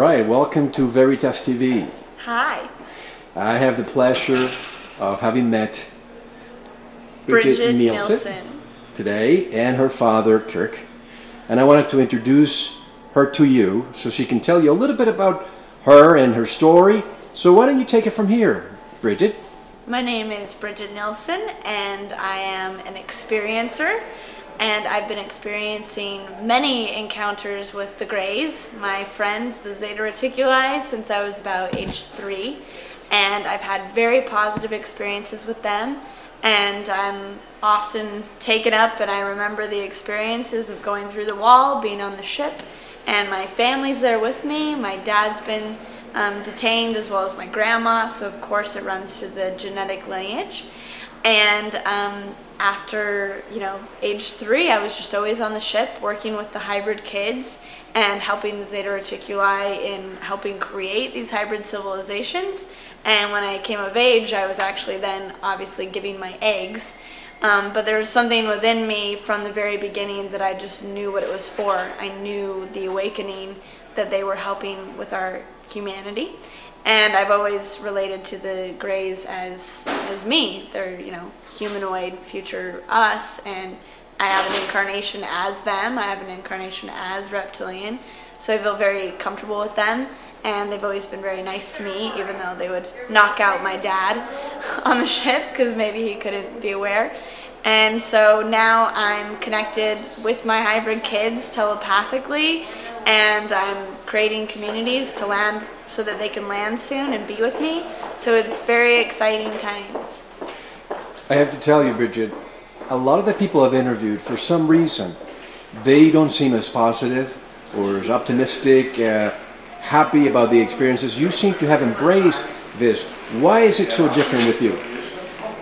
Right, welcome to Veritas TV. Hi. I have the pleasure of having met Bridget, Nielsen, today and her father, Kirk. And I wanted to introduce her to you so she can tell you a little bit about her and her story. So why don't you take it from here, Bridget? My name is Bridget Nielsen and I am an experiencer and I've been experiencing many encounters with the Greys, my friends, the Zeta Reticuli, since I was about age three. And I've had very positive experiences with them. And I'm often taken up, and I remember the experiences of going through the wall, being on the ship, and my family's there with me. My dad's been um, detained, as well as my grandma, so of course it runs through the genetic lineage. And um, after, you know, age three, I was just always on the ship working with the hybrid kids and helping the Zeta Reticuli in helping create these hybrid civilizations. And when I came of age, I was actually then obviously giving my eggs. Um, but there was something within me from the very beginning that I just knew what it was for. I knew the awakening that they were helping with our humanity and I've always related to the Greys as as me. They're you know humanoid future us, and I have an incarnation as them. I have an incarnation as reptilian, so I feel very comfortable with them. And they've always been very nice to me, even though they would knock out my dad on the ship because maybe he couldn't be aware. And so now I'm connected with my hybrid kids telepathically, and I'm creating communities to land so that they can land soon and be with me. So it's very exciting times. I have to tell you, Bridget, a lot of the people I've interviewed, for some reason, they don't seem as positive or as optimistic, uh, happy about the experiences. You seem to have embraced this. Why is it so different with you?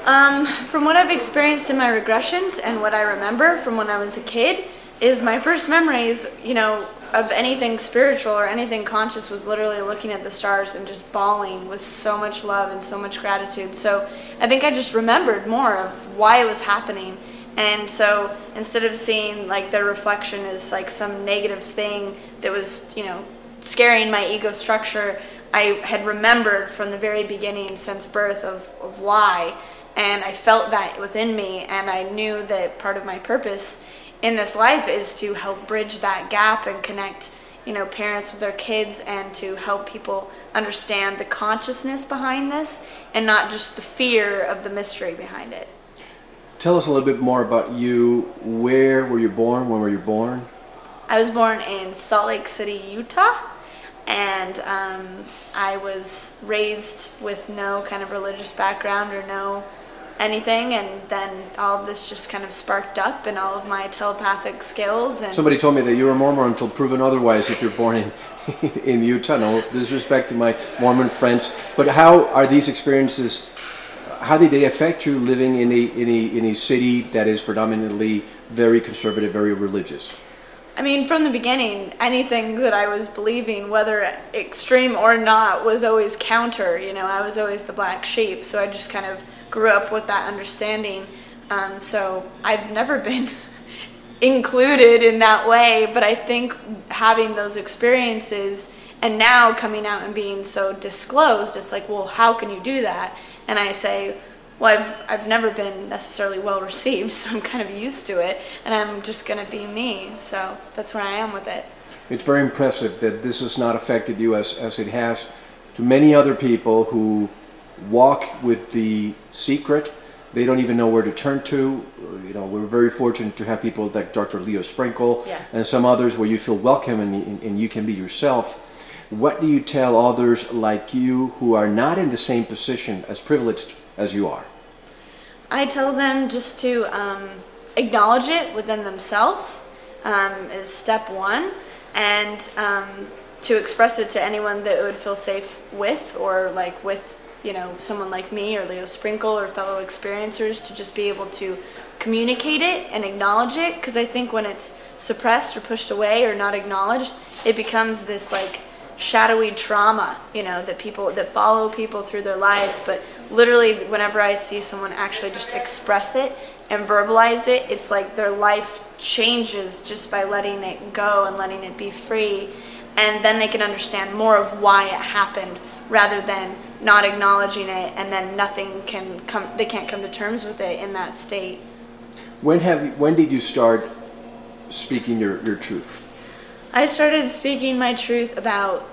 Um, from what I've experienced in my regressions and what I remember from when I was a kid, is my first memories, you know, of anything spiritual or anything conscious was literally looking at the stars and just bawling with so much love and so much gratitude. So I think I just remembered more of why it was happening. And so instead of seeing like their reflection as like some negative thing that was, you know, scaring my ego structure, I had remembered from the very beginning since birth of, of why. And I felt that within me, and I knew that part of my purpose in this life is to help bridge that gap and connect you know parents with their kids and to help people understand the consciousness behind this and not just the fear of the mystery behind it. Tell us a little bit more about you. Where were you born? When were you born? I was born in salt lake city utah and um, i was raised with no kind of religious background or no anything and then all of this just kind of sparked up and all of my telepathic skills and somebody told me that you're a mormon until proven otherwise if you're born in in utah no disrespect to my mormon friends but how are these experiences how did they affect you living in a in a in a city that is predominantly very conservative very religious I mean, from the beginning, anything that I was believing, whether extreme or not, was always counter. You know, I was always the black sheep. So I just kind of grew up with that understanding. Um, so I've never been included in that way, but I think having those experiences and now coming out and being so disclosed, it's like, well, how can you do that? And I say, well, I've, I've never been necessarily well received, so I'm kind of used to it, and I'm just going to be me. So that's where I am with it. It's very impressive that this has not affected you as, as it has to many other people who walk with the secret. They don't even know where to turn to. You know, we're very fortunate to have people like Dr. Leo Sprinkle yeah. and some others where you feel welcome and, and you can be yourself. What do you tell others like you who are not in the same position as privileged as you are? I tell them just to um, acknowledge it within themselves um, is step one, and um, to express it to anyone that would feel safe with, or like with you know, someone like me or Leo Sprinkle or fellow experiencers to just be able to communicate it and acknowledge it. Because I think when it's suppressed or pushed away or not acknowledged, it becomes this like shadowy trauma, you know, that people that follow people through their lives, but literally whenever I see someone actually just express it and verbalize it, it's like their life changes just by letting it go and letting it be free. And then they can understand more of why it happened rather than not acknowledging it and then nothing can come they can't come to terms with it in that state when have you, when did you start speaking your, your truth i started speaking my truth about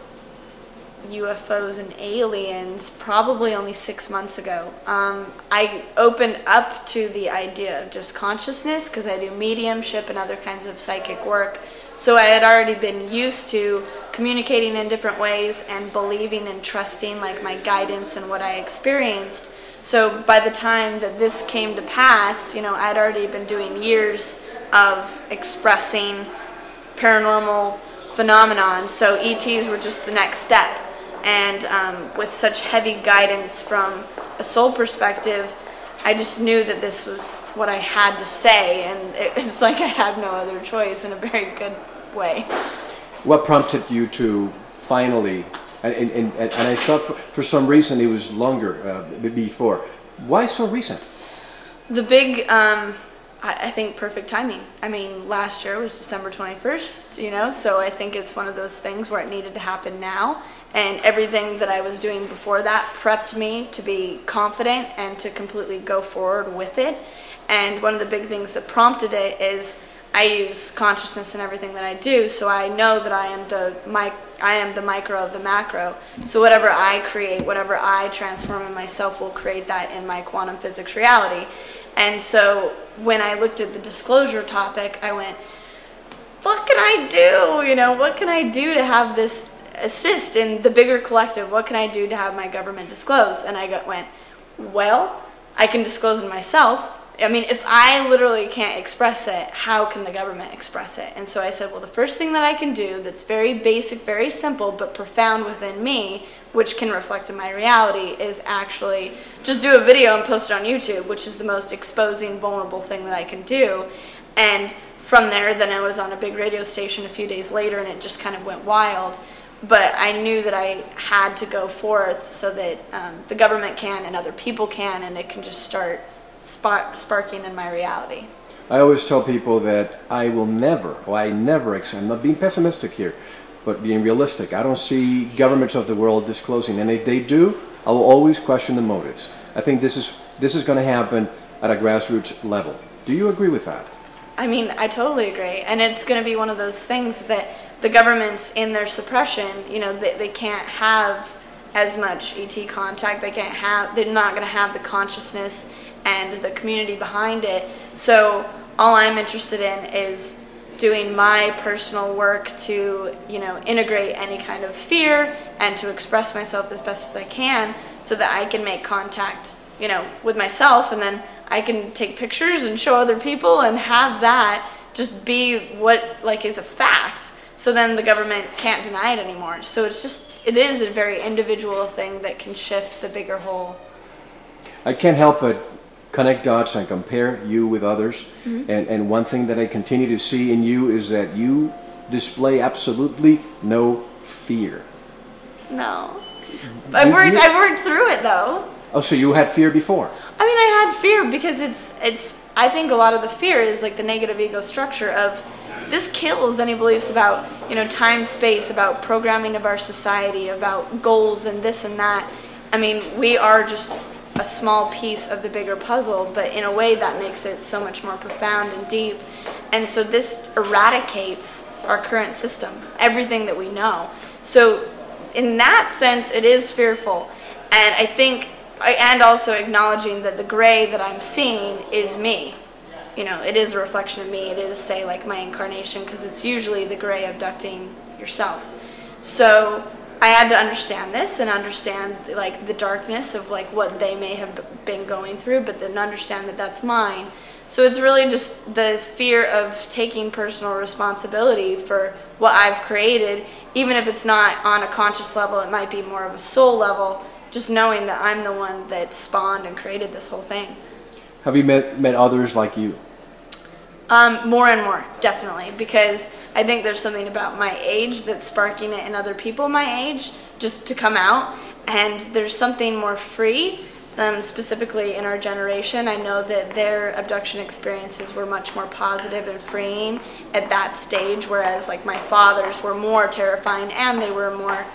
UFOs and aliens probably only six months ago. Um, I opened up to the idea of just consciousness because I do mediumship and other kinds of psychic work. So I had already been used to communicating in different ways and believing and trusting like my guidance and what I experienced. So by the time that this came to pass, you know, I'd already been doing years of expressing paranormal phenomenon. So ETs were just the next step and um, with such heavy guidance from a soul perspective, I just knew that this was what I had to say, and it, it's like I had no other choice in a very good way. What prompted you to finally, and, and, and, and I thought for, for, some reason it was longer uh, before. Why so recent? The big um, I, think perfect timing. I mean, last year was December 21st, you know, so I think it's one of those things where it needed to happen now. And everything that I was doing before that prepped me to be confident and to completely go forward with it. And one of the big things that prompted it is I use consciousness in everything that I do, so I know that I am the mic- I am the micro of the macro. So whatever I create, whatever I transform in myself will create that in my quantum physics reality. And so when I looked at the disclosure topic, I went, what can I do? You know, what can I do to have this assist in the bigger collective? What can I do to have my government disclose? And I got, went, well, I can disclose it myself. I mean, if I literally can't express it, how can the government express it? And so I said, well, the first thing that I can do that's very basic, very simple, but profound within me, which can reflect in my reality, is actually just do a video and post it on YouTube, which is the most exposing, vulnerable thing that I can do. And from there, then I was on a big radio station a few days later, and it just kind of went wild. But I knew that I had to go forth so that um, the government can and other people can, and it can just start spark, sparking in my reality. I always tell people that I will never, well, I never, I'm not being pessimistic here, but being realistic. I don't see governments of the world disclosing, and if they do, I will always question the motives. I think this is this is going to happen at a grassroots level. Do you agree with that? I mean, I totally agree, and it's going to be one of those things that the governments, in their suppression, you know, they, they can't have as much ET contact. They can't have. They're not going to have the consciousness and the community behind it. So all I'm interested in is doing my personal work to, you know, integrate any kind of fear and to express myself as best as I can so that I can make contact, you know, with myself and then I can take pictures and show other people and have that just be what like is a fact. So then the government can't deny it anymore. So it's just it is a very individual thing that can shift the bigger whole. I can't help but connect dots and compare you with others. Mm-hmm. And, and one thing that I continue to see in you is that you display absolutely no fear. No. I've worked, I've worked through it though. Oh, so you had fear before? I mean, I had fear because it's, it's, I think a lot of the fear is like the negative ego structure of this kills any beliefs about, you know, time, space, about programming of our society, about goals and this and that. I mean, we are just a small piece of the bigger puzzle, but in a way that makes it so much more profound and deep. And so this eradicates our current system, everything that we know. So in that sense, it is fearful. And I think, and also acknowledging that the gray that I'm seeing is me. You know, it is a reflection of me. It is, say, like my incarnation, because it's usually the gray abducting yourself. So I had to understand this and understand like the darkness of like what they may have been going through, but then understand that that's mine. So it's really just the fear of taking personal responsibility for what I've created, even if it's not on a conscious level, it might be more of a soul level, just knowing that I'm the one that spawned and created this whole thing. Have you met, met others like you? Um, more and more, definitely, because I think there's something about my age that's sparking it in other people my age just to come out, and there's something more free um, specifically in our generation. I know that their abduction experiences were much more positive and freeing at that stage, whereas like my father's were more terrifying and they were more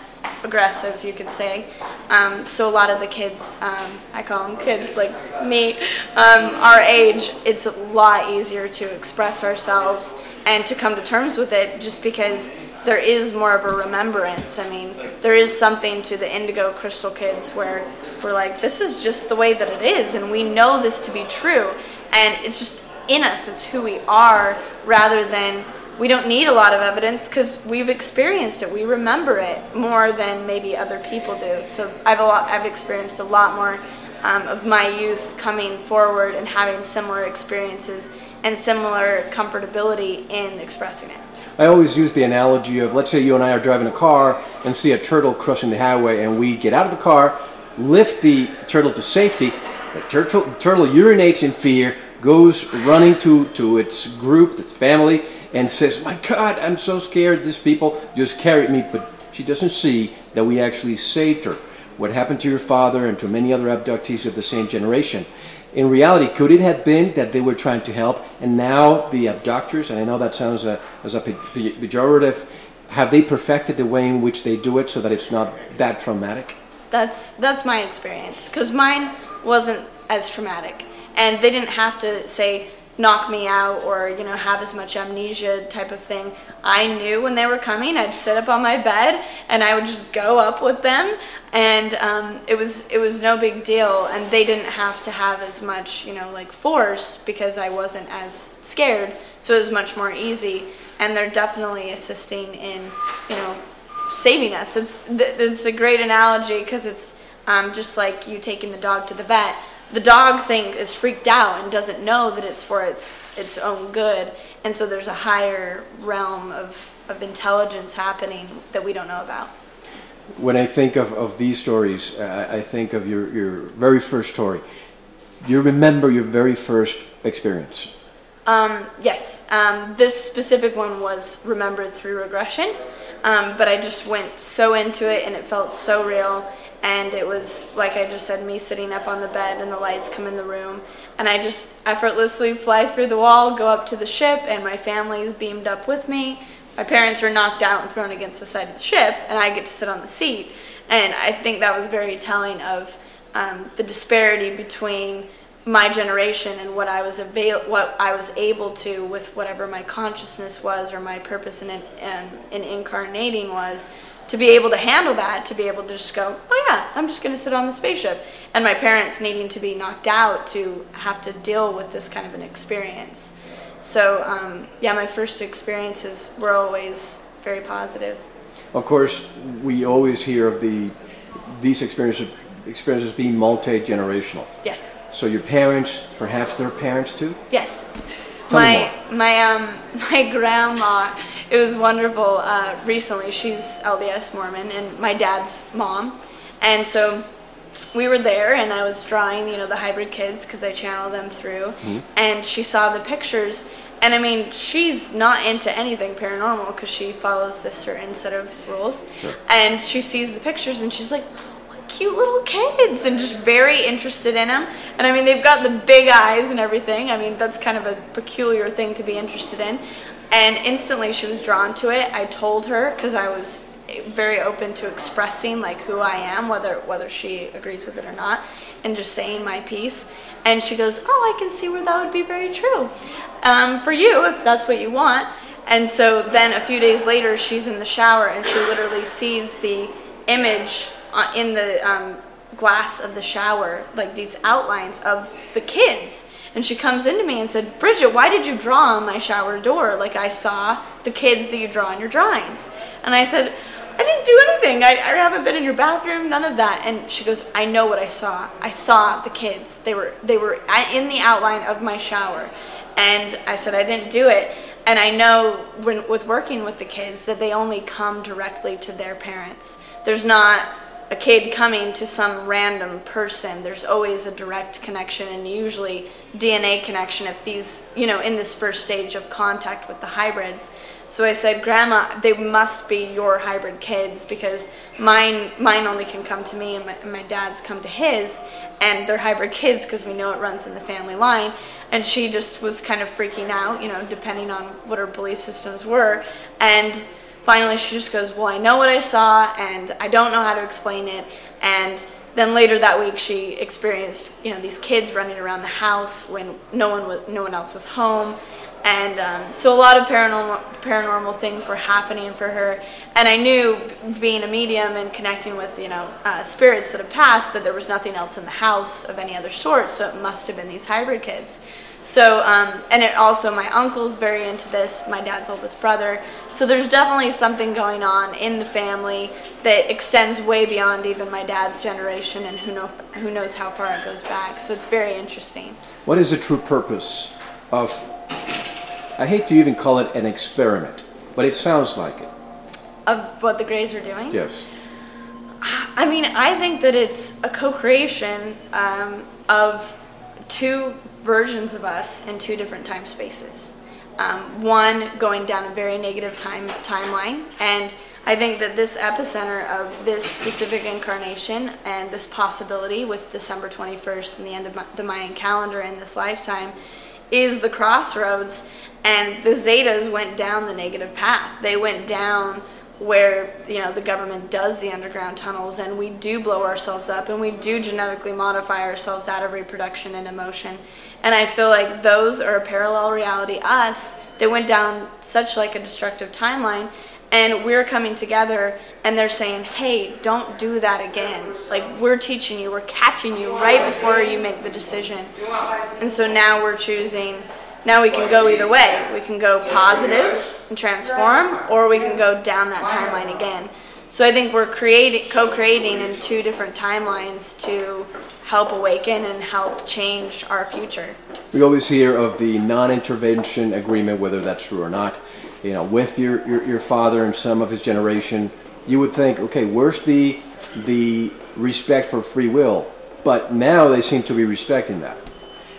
aggressive, you could say. Um, so a lot of the kids, um, I call them kids like me, um, our age, it's a lot easier to express ourselves and to come to terms with it just because there is more of a remembrance. I mean, there is something to the indigo crystal kids where we're like, this is just the way that it is, and we know this to be true, and it's just in us, it's who we are, rather than we don't need a lot of evidence because we've experienced it. We remember it more than maybe other people do. So I've a lot, I've experienced a lot more um, of my youth coming forward and having similar experiences and similar comfortability in expressing it. I always use the analogy of let's say you and I are driving a car and see a turtle crossing the highway, and we get out of the car, lift the turtle to safety. The turtle, turtle urinates in fear, goes running to, to its group, its family, and says, My God, I'm so scared. These people just carried me. But she doesn't see that we actually saved her. What happened to your father and to many other abductees of the same generation. In reality, could it have been that they were trying to help and now the abductors, and I know that sounds a, as a pejorative, have they perfected the way in which they do it so that it's not that traumatic? That's, that's my experience because mine wasn't as traumatic. And they didn't have to say, knock me out or you know have as much amnesia type of thing. I knew when they were coming i'd sit up on my bed and i would just go up with them. And um, it was it was no big deal. And they didn't have to have as much you know like force because i wasn't as scared. So it was much more easy. And they're definitely assisting in you know saving us. It's it's a great analogy because it's um, just like you taking the dog to the vet the dog thing is freaked out and doesn't know that it's for its its own good. And so there's a higher realm of, of intelligence happening that we don't know about. When i think of, of these stories uh, i think of your, your very first story. Do you remember your very first experience? Um, yes. Um, this specific one was remembered through regression um, but i just went so into it and it felt so real and it was like I just said, me sitting up on the bed and the lights come in the room, and I just effortlessly fly through the wall, go up to the ship, and my family's beamed up with me. My parents are knocked out and thrown against the side of the ship, and I get to sit on the seat. And I think that was very telling of um, the disparity between my generation and what I was avail- what I was able to with whatever my consciousness was or my purpose in, in, in incarnating was to be able to handle that, to be able to just go, oh yeah, I'm just going to sit on the spaceship. And my parents needing to be knocked out to have to deal with this kind of an experience. So um, yeah, my first experiences were always very positive. Of course, we always hear of the these experiences experiences being multi generational. Yes. So your parents, perhaps their parents too. Yes. Tell my my um my grandma it was wonderful. Uh, recently, she's LDS Mormon, and my dad's mom, and so we were there, and I was drawing, you know, the hybrid kids because I channel them through, mm-hmm. and she saw the pictures. And I mean, she's not into anything paranormal because she follows this certain set of rules. Sure. And she sees the pictures and she's like, What cute little kids and just very interested in them. And I mean, they've got the big eyes and everything. I mean, that's kind of a peculiar thing to be interested in. And instantly she was drawn to it. I told her because I was very open to expressing like who I am, whether whether she agrees with it or not, and just saying my piece. And she goes, "Oh, I can see where that would be very true um, for you if that's what you want." And so then a few days later, she's in the shower and she literally sees the image uh, in the um, glass of the shower, like these outlines of the kids and she comes into me and said, Bridget, why did you draw on my shower door? Like I saw the kids that you draw in your drawings. And I said, I didn't do anything. I, I haven't been in your bathroom, none of that. And she goes, I know what I saw. I saw the kids. They were, they were in the outline of my shower. And I said, I didn't do it. And I know when, with working with the kids that they only come directly to their parents. There's not a kid coming to some random person, there's always a direct connection and usually DNA connection if these, you know, in this first stage of contact with the hybrids. So I said, Grandma, they must be your hybrid kids because mine, mine only can come to me and my, and my dad's come to his, and they're hybrid kids because we know it runs in the family line. And she just was kind of freaking out, you know, depending on what her belief systems were. And finally she just goes, Well, I know what I saw and I don't know how to explain it. And then later that week she experienced, you know, these kids running around the house when no one was, no one else was home. And um, so a lot of paranormal, paranormal things were happening for her. And I knew, being a medium and connecting with, you know, uh, spirits that have passed, that there was nothing else in the house of any other sort. So it must have been these hybrid kids. So, um, and it also, my uncle's very into this, my dad's oldest brother. So there's definitely something going on in the family that extends way beyond even my dad's generation and who, know, who knows how far it goes back. So it's very interesting. What is the true purpose of, I hate to even call it an experiment, but it sounds like it. Of what the Greys are doing? Yes. I mean, I think that it's a co creation um, of two versions of us in two different time spaces. Um, one going down a very negative time timeline, and I think that this epicenter of this specific incarnation and this possibility with December 21st and the end of the Mayan calendar in this lifetime is the crossroads. And the Zetas went down the negative path. They went down where you know the government does the underground tunnels and we do blow ourselves up and we do genetically modify ourselves out of reproduction and emotion. And i feel like those are a parallel reality us they went down such like a destructive timeline and we're coming together and they're saying hey don't do that again. Like we're teaching you we're catching you right before you make the decision. And so now we're choosing now we can go either way. We can go positive and transform, or we can go down that timeline again. So I think we're creating, co-creating in two different timelines to help awaken and help change our future. We always hear of the non-intervention agreement, whether that's true or not. You know, with your, your, your father and some of his generation, you would think, okay, where's the the respect for free will? But now they seem to be respecting that.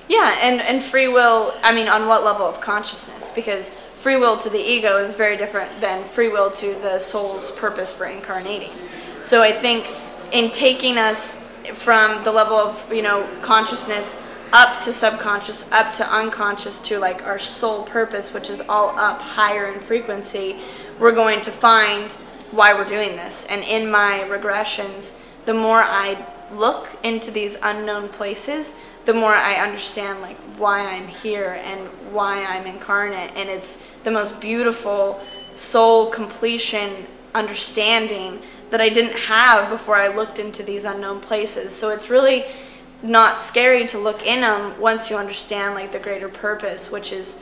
Yeah, and, and free will, I mean, on what level of consciousness? Because free will to the ego is very different than free will to the soul's purpose for incarnating. So I think in taking us from the level of, you know, consciousness up to subconscious, up to unconscious, to like our soul purpose, which is all up higher in frequency, we're going to find why we're doing this. And in my regressions, the more I look into these unknown places, the more I understand like why I'm here and why I'm incarnate and it's the most beautiful soul completion understanding that I didn't have before I looked into these unknown places. So it's really not scary to look in them once you understand like the greater purpose, which is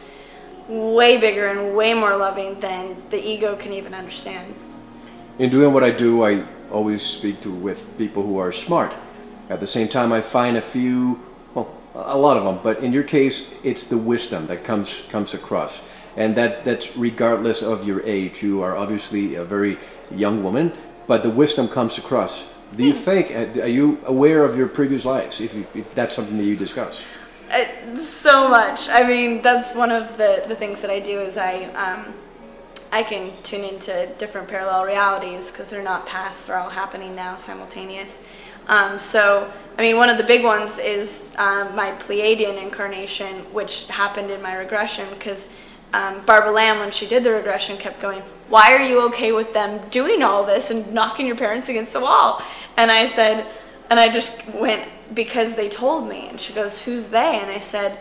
way bigger and way more loving than the ego can even understand. In doing what I do, I always speak to with people who are smart. At the same time, I find a few a lot of them, but in your case, it's the wisdom that comes comes across, and that that's regardless of your age. You are obviously a very young woman, but the wisdom comes across. Do you think? Uh, are you aware of your previous lives? If you, if that's something that you discuss. Uh, so much. I mean, that's one of the the things that I do is I. Um, I can tune into different parallel realities because they're not past; they're all happening now, simultaneous. Um, so, I mean, one of the big ones is um, my Pleiadian incarnation, which happened in my regression because um, Barbara Lamb, when she did the regression, kept going, Why are you okay with them doing all this and knocking your parents against the wall? And I said, and I just went, Because they told me. And she goes, Who's they? And I said,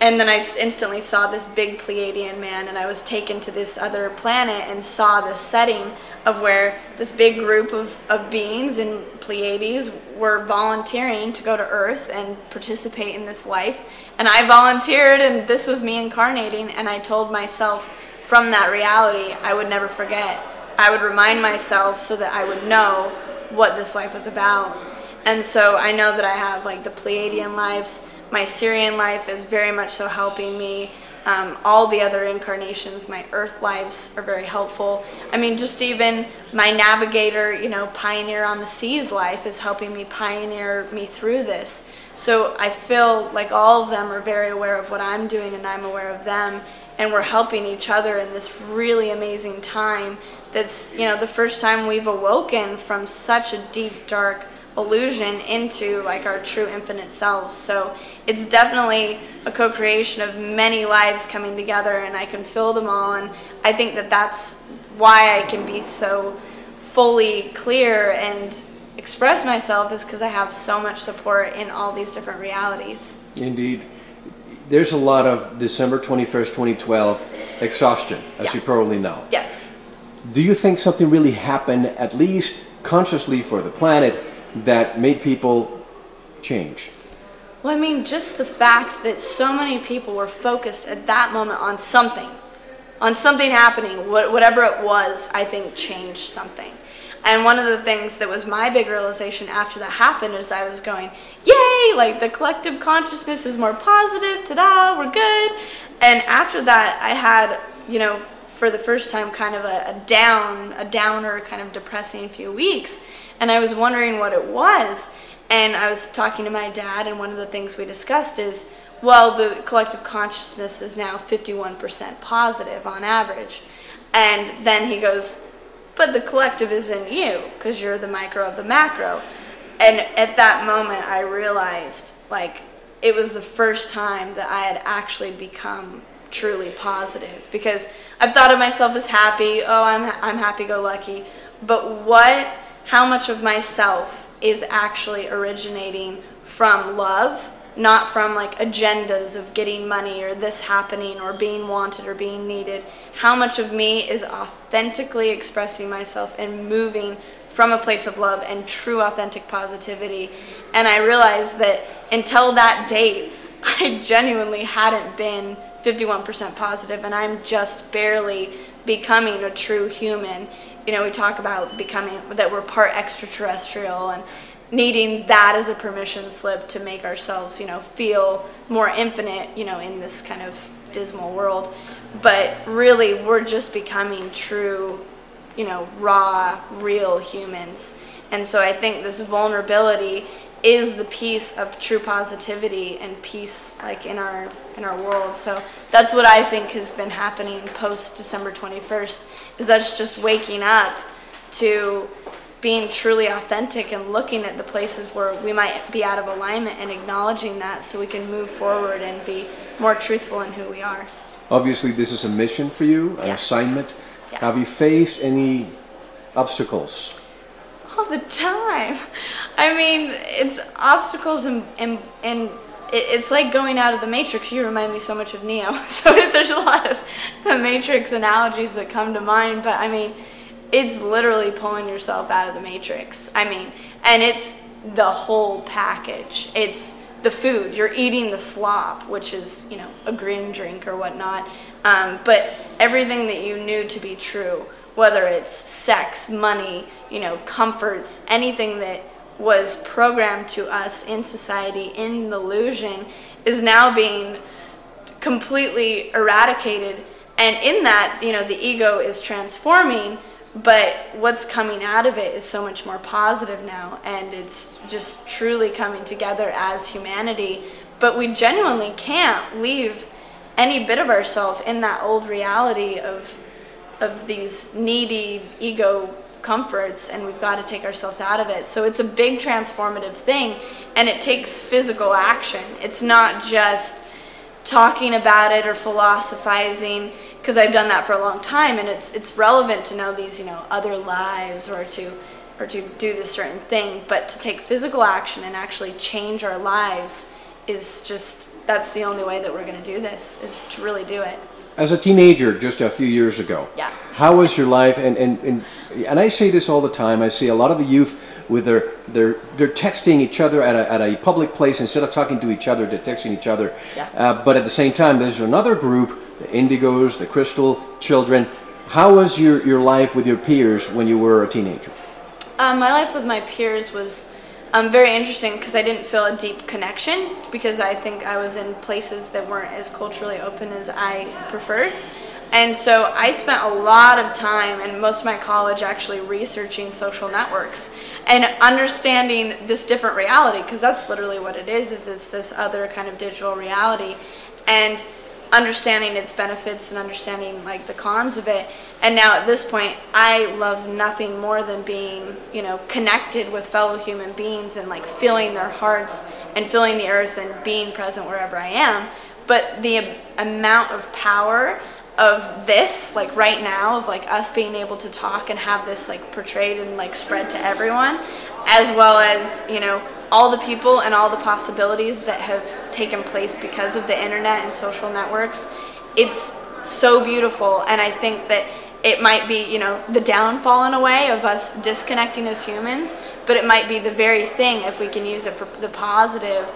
and then I instantly saw this big Pleiadian man, and I was taken to this other planet and saw the setting of where this big group of, of beings in Pleiades were volunteering to go to Earth and participate in this life. And I volunteered, and this was me incarnating, and I told myself from that reality I would never forget. I would remind myself so that I would know what this life was about. And so I know that I have like the Pleiadian lives my Sirian life is very much so helping me um, all the other incarnations, my earth lives are very helpful. I mean, just even my navigator, you know, pioneer on the seas life is helping me pioneer me through this. So I feel like all of them are very aware of what I'm doing and I'm aware of them. And we're helping each other in this really amazing time. That's, you know, the first time we've awoken from such a deep, dark, illusion into like our true infinite selves. So it's definitely a co-creation of many lives coming together and I can feel them all and I think that that's why I can be so fully clear and express myself is because I have so much support in all these different realities. Indeed. There's a lot of December 21st, 2012 exhaustion, as Yeah. you probably know. Yes. Do you think something really happened, at least consciously for the planet, that made people change? Well, I mean, just the fact that so many people were focused at that moment on something, on something happening, whatever it was, I think changed something. And one of the things that was my big realization after that happened is I was going, yay, like the collective consciousness is more positive, ta da, we're good. And after that, I had, you know, for the first time, kind of a, a down, a downer, kind of depressing few weeks. And I was wondering what it was. And I was talking to my dad, and one of the things we discussed is, well, the collective consciousness is now 51% positive on average. And then he goes, but the collective is in you because you're the micro of the macro. And at that moment, I realized like it was the first time that I had actually become truly positive because I've thought of myself as happy. Oh, I'm I'm happy-go-lucky. But what? How much of myself is actually originating from love? Not from like agendas of getting money or this happening or being wanted or being needed. How much of me is authentically expressing myself and moving from a place of love and true authentic positivity. And I realized that until that date, I genuinely hadn't been 51% positive, and I'm just barely becoming a true human. You know, we talk about becoming that we're part extraterrestrial and needing that as a permission slip to make ourselves, you know, feel more infinite, you know, in this kind of dismal world. But really, we're just becoming true you know, raw, real humans. And so I think this vulnerability is the piece of true positivity and peace like in our in our world. So that's what I think has been happening post December 21st is that's just waking up to being truly authentic and looking at the places where we might be out of alignment and acknowledging that so we can move forward and be more truthful in who we are. Obviously, this is a mission for you, an Yeah. assignment. Yeah. Have you faced any obstacles? All the time. I mean, it's obstacles and and and it's like going out of the matrix. You remind me so much of Neo. So there's a lot of the matrix analogies that come to mind, but I mean, it's literally pulling yourself out of the matrix. I mean, and it's the whole package. It's the food. You're eating the slop, which is, you know, a green drink or whatnot. Um, but everything that you knew to be true, whether it's sex, money, you know, comforts, anything that was programmed to us in society in the illusion is now being completely eradicated. And in that, you know, the ego is transforming, but what's coming out of it is so much more positive now. And it's just truly coming together as humanity. But we genuinely can't leave any bit of ourselves in that old reality of, of these needy ego comforts and we've got to take ourselves out of it. So it's a big transformative thing and it takes physical action. It's not just talking about it or philosophizing because I've done that for a long time and it's it's relevant to know these, you know, other lives or to or to do this certain thing, but to take physical action and actually change our lives is just that's the only way that we're going to do this is to really do it. As a teenager, just a few years ago, Yeah. how was your life? And, and, and, and I say this all the time. I see a lot of the youth with their, their, they're texting each other at a, at a public place instead of talking to each other, they're texting each other. Yeah. Uh, but at the same time, there's another group, the Indigos, the Crystal Children. How was your, your life with your peers when you were a teenager? Um, my life with my peers was um, very interesting because I didn't feel a deep connection because I think I was in places that weren't as culturally open as I preferred. And so I spent a lot of time and most of my college actually researching social networks and understanding this different reality because that's literally what it is is it's this other kind of digital reality and understanding its benefits and understanding like the cons of it. And now at this point i love nothing more than being you know connected with fellow human beings and like feeling their hearts and feeling the earth and being present wherever i am. But the amount of power of this like right now of like us being able to talk and have this like portrayed and like spread to everyone as well as you know all the people and all the possibilities that have taken place because of the internet and social networks. It's so beautiful, and I think that it might be, you know, the downfall in a way of us disconnecting as humans, but it might be the very thing if we can use it for the positive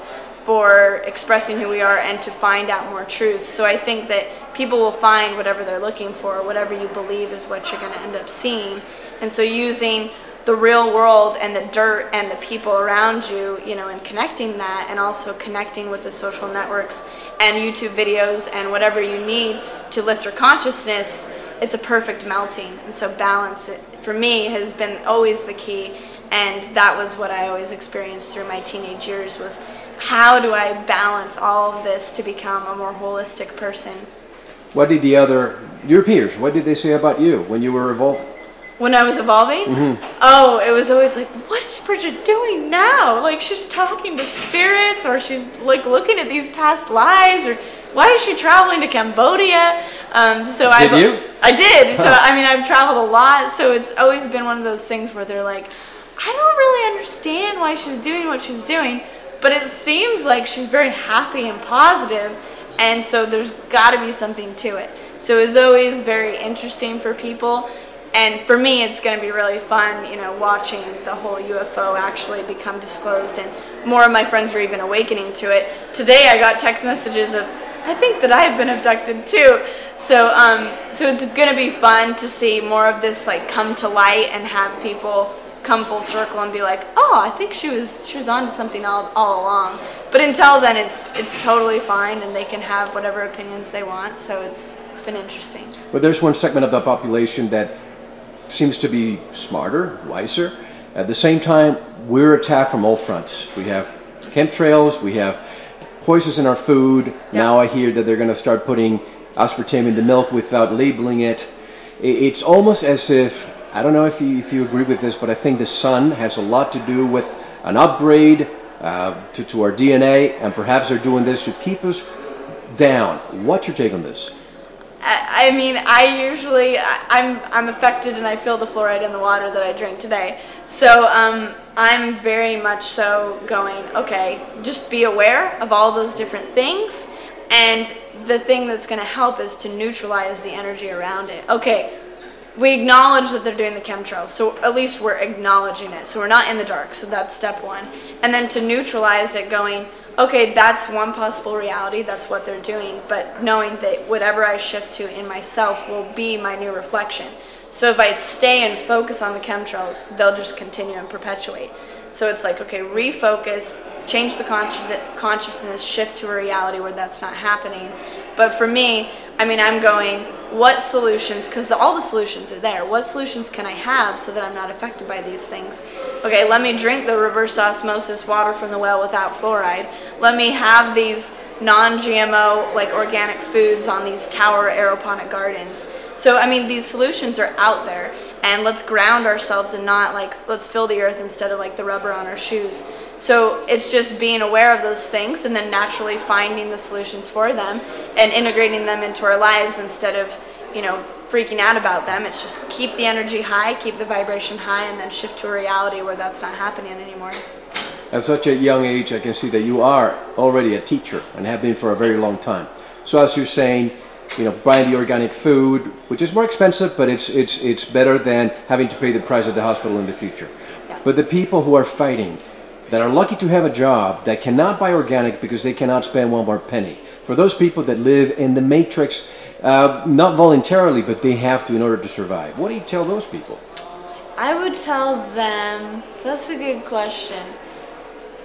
for expressing who we are and to find out more truths. So I think that people will find whatever they're looking for, whatever you believe is what you're going to end up seeing. And so using the real world and the dirt and the people around you, you know, and connecting that and also connecting with the social networks and YouTube videos and whatever you need to lift your consciousness, it's a perfect melting. And so balance it for me has been always the key and that was what I always experienced through my teenage years was how do I balance all of this to become a more holistic person? What did the other your peers, what did they say about you when you were evolving? when I was evolving. Mm-hmm. Oh, it was always like, what is Bridget doing now? Like she's talking to spirits, or she's like looking at these past lives, or why is she traveling to Cambodia? Um, so did I you? I did. So I mean, I've traveled a lot. So it's always been one of those things where they're like, I don't really understand why she's doing what she's doing, but it seems like she's very happy and positive, and so there's got to be something to it. So it's always very interesting for people and for me, it's going to be really fun, you know, watching the whole UFO actually become disclosed, and more of my friends are even awakening to it. Today, I got text messages of, I think that I've been abducted too. So, um, so it's going to be fun to see more of this like come to light and have people come full circle and be like, oh, I think she was she was on to something all, all along. But until then, it's it's totally fine, and they can have whatever opinions they want. So it's it's been interesting. But there's one segment of the population that seems to be smarter, wiser. At the same time, we're attacked from all fronts. We have chemtrails, we have poisons in our food. Now I hear that they're going to start putting aspartame in the milk without labeling it. It's almost as if, I don't know if you, if you agree with this, but I think the sun has a lot to do with an upgrade uh, to, to our DNA, and perhaps they're doing this to keep us down. What's your take on this? I, mean, I usually I'm I'm affected and I feel the fluoride in the water that I drink today. So um, I'm very much so going. Okay, just be aware of all those different things, and the thing that's going to help is to neutralize the energy around it. Okay, we acknowledge that they're doing the chemtrails, so at least we're acknowledging it. So we're not in the dark. So that's step one, and then to neutralize it, going okay, that's one possible reality, that's what they're doing, but knowing that whatever I shift to in myself will be my new reflection. So if I stay and focus on the chemtrails, they'll just continue and perpetuate. So it's like, okay, refocus, change the consciousness, shift to a reality where that's not happening. But for me, I mean, I'm going, what solutions, because all the solutions are there, what solutions can I have so that I'm not affected by these things? Okay, let me drink the reverse osmosis water from the well without fluoride. Let me have these non-GMO, like organic foods on these tower aeroponic gardens. So, I mean, these solutions are out there, and let's ground ourselves and not like, let's fill the earth instead of like the rubber on our shoes. So, it's just being aware of those things and then naturally finding the solutions for them and integrating them into our lives instead of, you know, freaking out about them. It's just keep the energy high, keep the vibration high, and then shift to a reality where that's not happening anymore. At such a young age, I can see that you are already a teacher and have been for a very long time. So, as you're saying, you know, buying the organic food, which is more expensive, but it's it's it's better than having to pay the price at the hospital in the future. Yeah. But the people who are fighting, that are lucky to have a job, that cannot buy organic because they cannot spend one more penny. For those people that live in the matrix, uh, not voluntarily, but they have to in order to survive. What do you tell those people? I would tell them. That's a good question.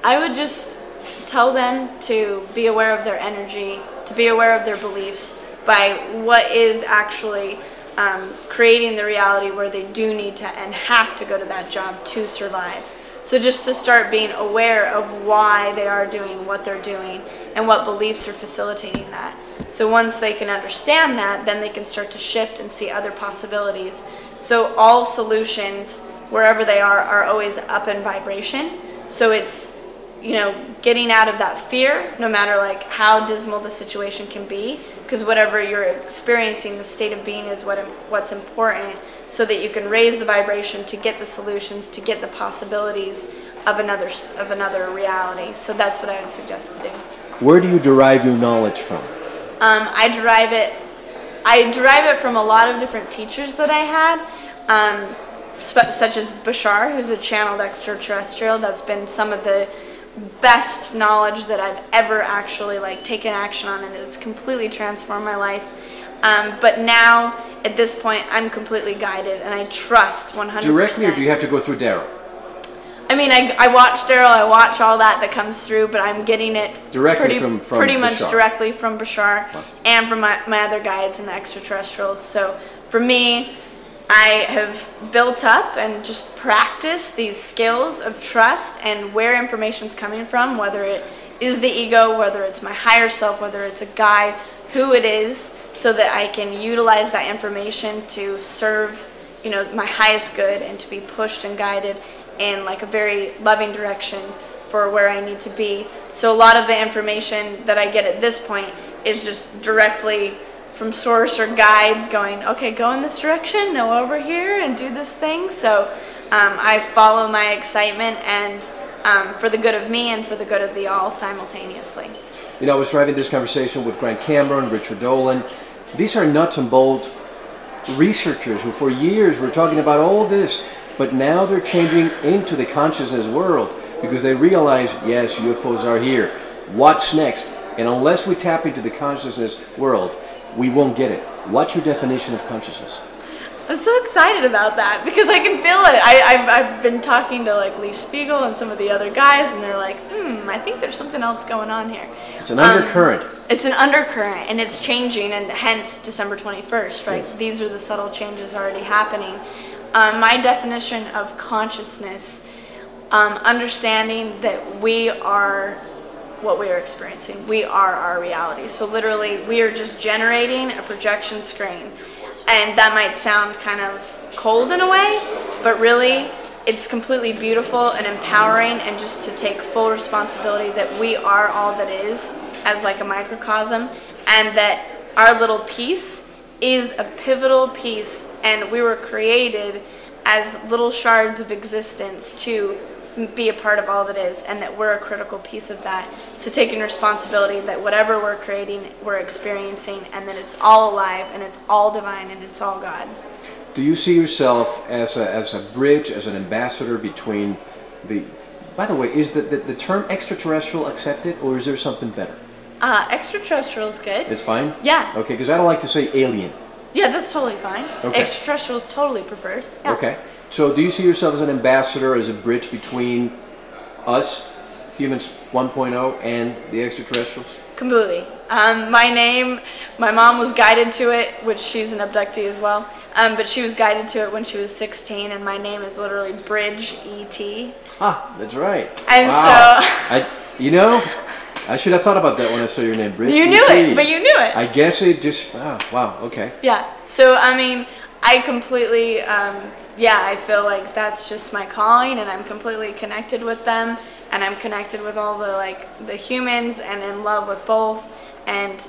I would just tell them to be aware of their energy, to be aware of their beliefs by what is actually um, creating the reality where they do need to and have to go to that job to survive. So just to start being aware of why they are doing what they're doing and what beliefs are facilitating that. So once they can understand that, then they can start to shift and see other possibilities. So all solutions, wherever they are, are always up in vibration. So it's you know, getting out of that fear, no matter like how dismal the situation can be, because whatever you're experiencing, the state of being is what what's important, so that you can raise the vibration to get the solutions, to get the possibilities of another of another reality. So that's what I would suggest to do. Where do you derive your knowledge from? Um, I derive it. I derive it from a lot of different teachers that I had. Um, such as Bashar, who's a channeled extraterrestrial. That's been some of the best knowledge that I've ever actually like taken action on, and it's completely transformed my life. Um, but now, at this point, I'm completely guided, and I trust 100%. Directly, or do you have to go through Darryl? I mean, I, I watch Darryl, I watch all that that comes through, but I'm getting it directly pretty, from, from pretty Bashar. much directly from Bashar and from my, my other guides and the extraterrestrials. So for me, I have built up and just practiced these skills of trust and where information is coming from, whether it is the ego, whether it's my higher self, whether it's a guide, who it is, so that I can utilize that information to serve, you know, my highest good and to be pushed and guided in like a very loving direction for where I need to be. So a lot of the information that I get at this point is just directly from source or guides going, okay, go in this direction, no over here, and do this thing. So um, I follow my excitement and um, for the good of me and for the good of the all simultaneously. You know, I was having this conversation with Grant Cameron, Richard Dolan. These are nuts and bolts researchers who for years were talking about all this, but now they're changing into the consciousness world because they realize, yes, UFOs are here. What's next? And unless we tap into the consciousness world, we won't get it. What's your definition of consciousness? I'm so excited about that because I can feel it. I, have I've been talking to like Lee Speigel and some of the other guys, and they're like, hmm, I think there's something else going on here. It's an undercurrent. Um, it's an undercurrent, and it's changing, and hence December 21st, right? Yes. These are the subtle changes already happening. Um, my definition of consciousness, um, understanding that we are what we are experiencing. We are our reality. So literally, we are just generating a projection screen. And that might sound kind of cold in a way, but really, it's completely beautiful and empowering and just to take full responsibility that we are all that is as like a microcosm and that our little piece is a pivotal piece and we were created as little shards of existence to be a part of all that is and that we're a critical piece of that. So taking responsibility that whatever we're creating, we're experiencing and that it's all alive and it's all divine and it's all God. Do you see yourself as a, as a bridge, as an ambassador between the... By the way, is the, the, the term extraterrestrial accepted or is there something better? Uh, extraterrestrial is good. It's fine? Yeah. Okay, because I don't like to say alien. Yeah, that's totally fine. Okay. Extraterrestrial is totally preferred. Yeah. Okay. So, do you see yourself as an ambassador, as a bridge between us, humans 1.0, and the extraterrestrials? Completely. Um, my name, my mom was guided to it, which she's an abductee as well. Um, but she was guided to it when she was 16, and my name is literally Bridge ET. Ah, that's right. And wow. so, I, you know, I should have thought about that when I saw your name, Bridge. You knew it, but you knew it. I guess it just. Oh, wow. Okay. Yeah. So I mean, I completely. Um, yeah, I feel like that's just my calling, and I'm completely connected with them, and I'm connected with all the like the humans, and in love with both, and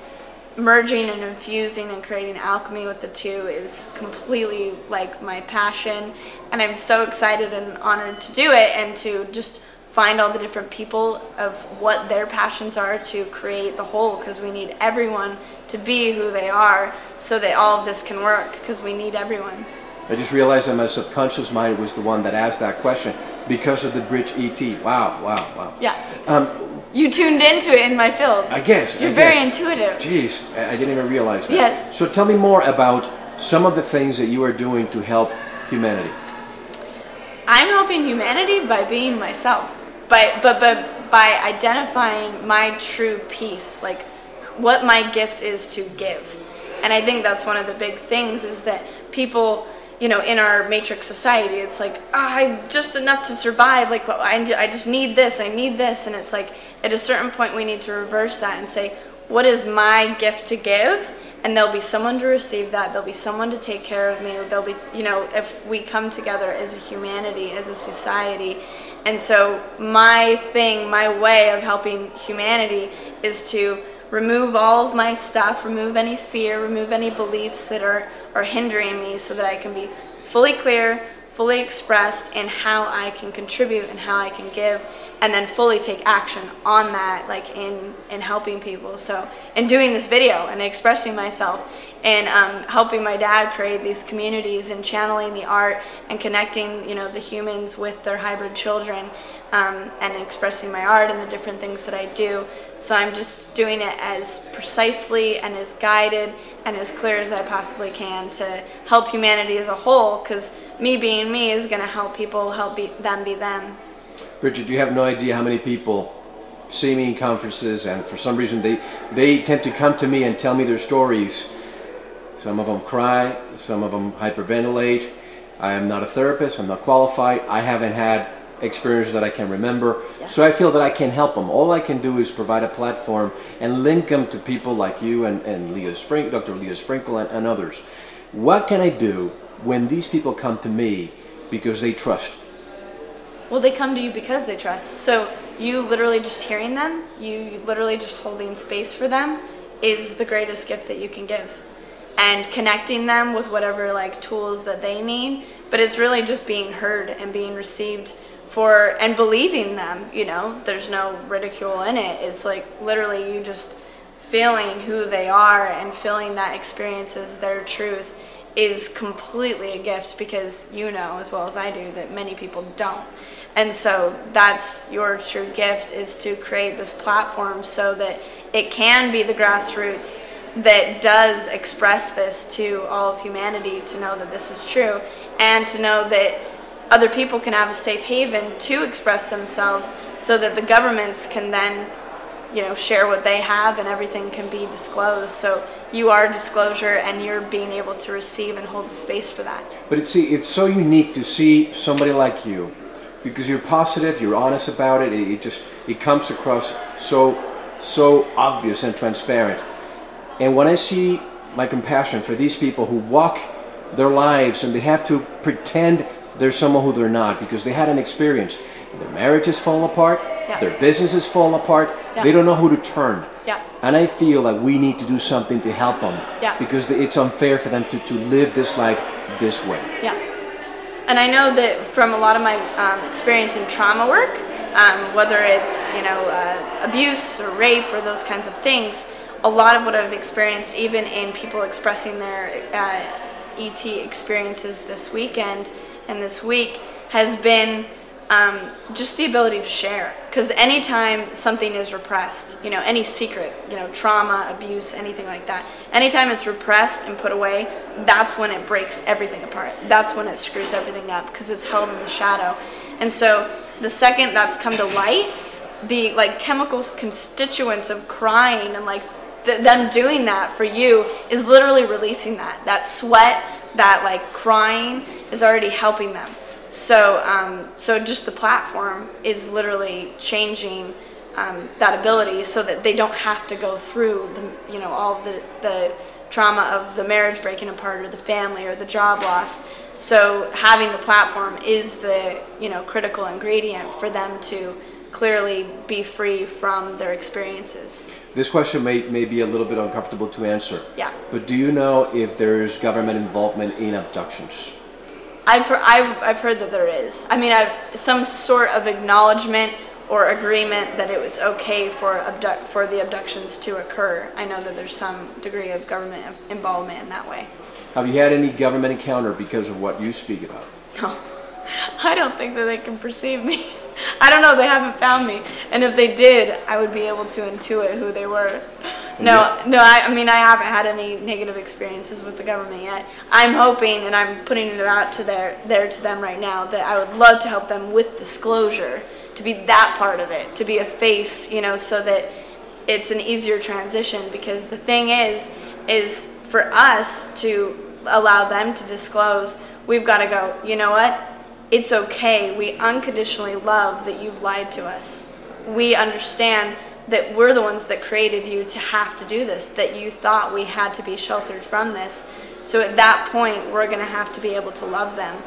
merging and infusing and creating alchemy with the two is completely like my passion, and I'm so excited and honored to do it, and to just find all the different people of what their passions are to create the whole because we need everyone to be who they are so that all of this can work because we need everyone. I just realized that my subconscious mind was the one that asked that question because of the bridge ET. Wow, wow, wow. Yeah. Um, you tuned into it in my field. I guess. You're I very guess. intuitive. Jeez, I didn't even realize that. Yes. So tell me more about some of the things that you are doing to help humanity. I'm helping humanity by being myself. By, but, but by identifying my true peace, like what my gift is to give. And I think that's one of the big things is that people, you know, in our matrix society, it's like, oh, I'm just enough to survive. Like, well, I, I just need this, I need this. And it's like, at a certain point, we need to reverse that and say, what is my gift to give? And there'll be someone to receive that. There'll be someone to take care of me. There'll be, you know, if we come together as a humanity, as a society. And so, my thing, my way of helping humanity is to remove all of my stuff, remove any fear, remove any beliefs that are, are hindering me so that I can be fully clear, fully expressed in how I can contribute and how I can give and then fully take action on that like in in helping people. So in doing this video and expressing myself and um, helping my dad create these communities and channeling the art and connecting you know the humans with their hybrid children um, and expressing my art and the different things that I do. So I'm just doing it as precisely and as guided and as clear as I possibly can to help humanity as a whole because me being me is going to help people help be, them be them Bridget, you have no idea how many people see me in conferences, and for some reason they they tend to come to me and tell me their stories. Some of them cry, some of them hyperventilate. I am not a therapist. I'm not qualified. I haven't had experiences that I can remember. Yeah. So I feel that I can help them. All I can do is provide a platform and link them to people like you and, and Leo Sprink, Dr. Leo Sprinkle and, and others. What can I do when these people come to me because they trust? Well, they come to you because they trust. So you literally just hearing them, you literally just holding space for them is the greatest gift that you can give. And connecting them with whatever like tools that they need, but it's really just being heard and being received for and believing them, you know. There's no ridicule in it. It's like literally you just feeling who they are and feeling that experience is their truth is completely a gift because you know as well as I do that many people don't. And so that's your true gift is to create this platform so that it can be the grassroots that does express this to all of humanity to know that this is true and to know that other people can have a safe haven to express themselves so that the governments can then you know share what they have and everything can be disclosed. So you are disclosure and you're being able to receive and hold the space for that. But it's see it's so unique to see somebody like you because you're positive you're honest about it it, just it comes across so so obvious and transparent. And when i see my compassion for these people who walk their lives and they have to pretend they're someone who they're not because they had an experience. Their marriages fall apart yeah. their businesses fall apart yeah. they don't know who to turn yeah. and i feel like we need to do something to help them yeah. because it's unfair for them to, to live this life this way yeah and i know that from a lot of my um, experience in trauma work um, whether it's you know uh, abuse or rape or those kinds of things a lot of what i've experienced even in people expressing their uh, et experiences this weekend and this week has been um, just the ability to share. Because anytime something is repressed, you know, any secret, you know, trauma, abuse, anything like that, anytime it's repressed and put away, that's when it breaks everything apart. That's when it screws everything up because it's held in the shadow. And so the second that's come to light, the like chemical constituents of crying and like th- them doing that for you is literally releasing that. That sweat, that like crying is already helping them. So, um, so just the platform is literally changing um, that ability so that they don't have to go through the, you know, all the, the trauma of the marriage breaking apart or the family or the job loss. So having the platform is the, you know, critical ingredient for them to clearly be free from their experiences. This question may, may be a little bit uncomfortable to answer. Yeah. But do you know if there's government involvement in abductions? I've heard, I've, I've heard that there is. I mean, I've, some sort of acknowledgement or agreement that it was okay for abduct, for the abductions to occur. I know that there's some degree of government involvement in that way. Have you had any government encounter because of what you speak about? No. I don't think that they can perceive me. I don't know. They haven't found me, and if they did, I would be able to intuit who they were. No, yeah. no. I, I, mean, I haven't had any negative experiences with the government yet. I'm hoping, and I'm putting it out to their there to them right now that I would love to help them with disclosure to be that part of it, to be a face, you know, so that it's an easier transition because the thing is is for us to allow them to disclose, we've got to go, you know what? It's okay. We unconditionally love that you've lied to us. We understand that we're the ones that created you to have to do this, that you thought we had to be sheltered from this. So at that point, we're going to have to be able to love them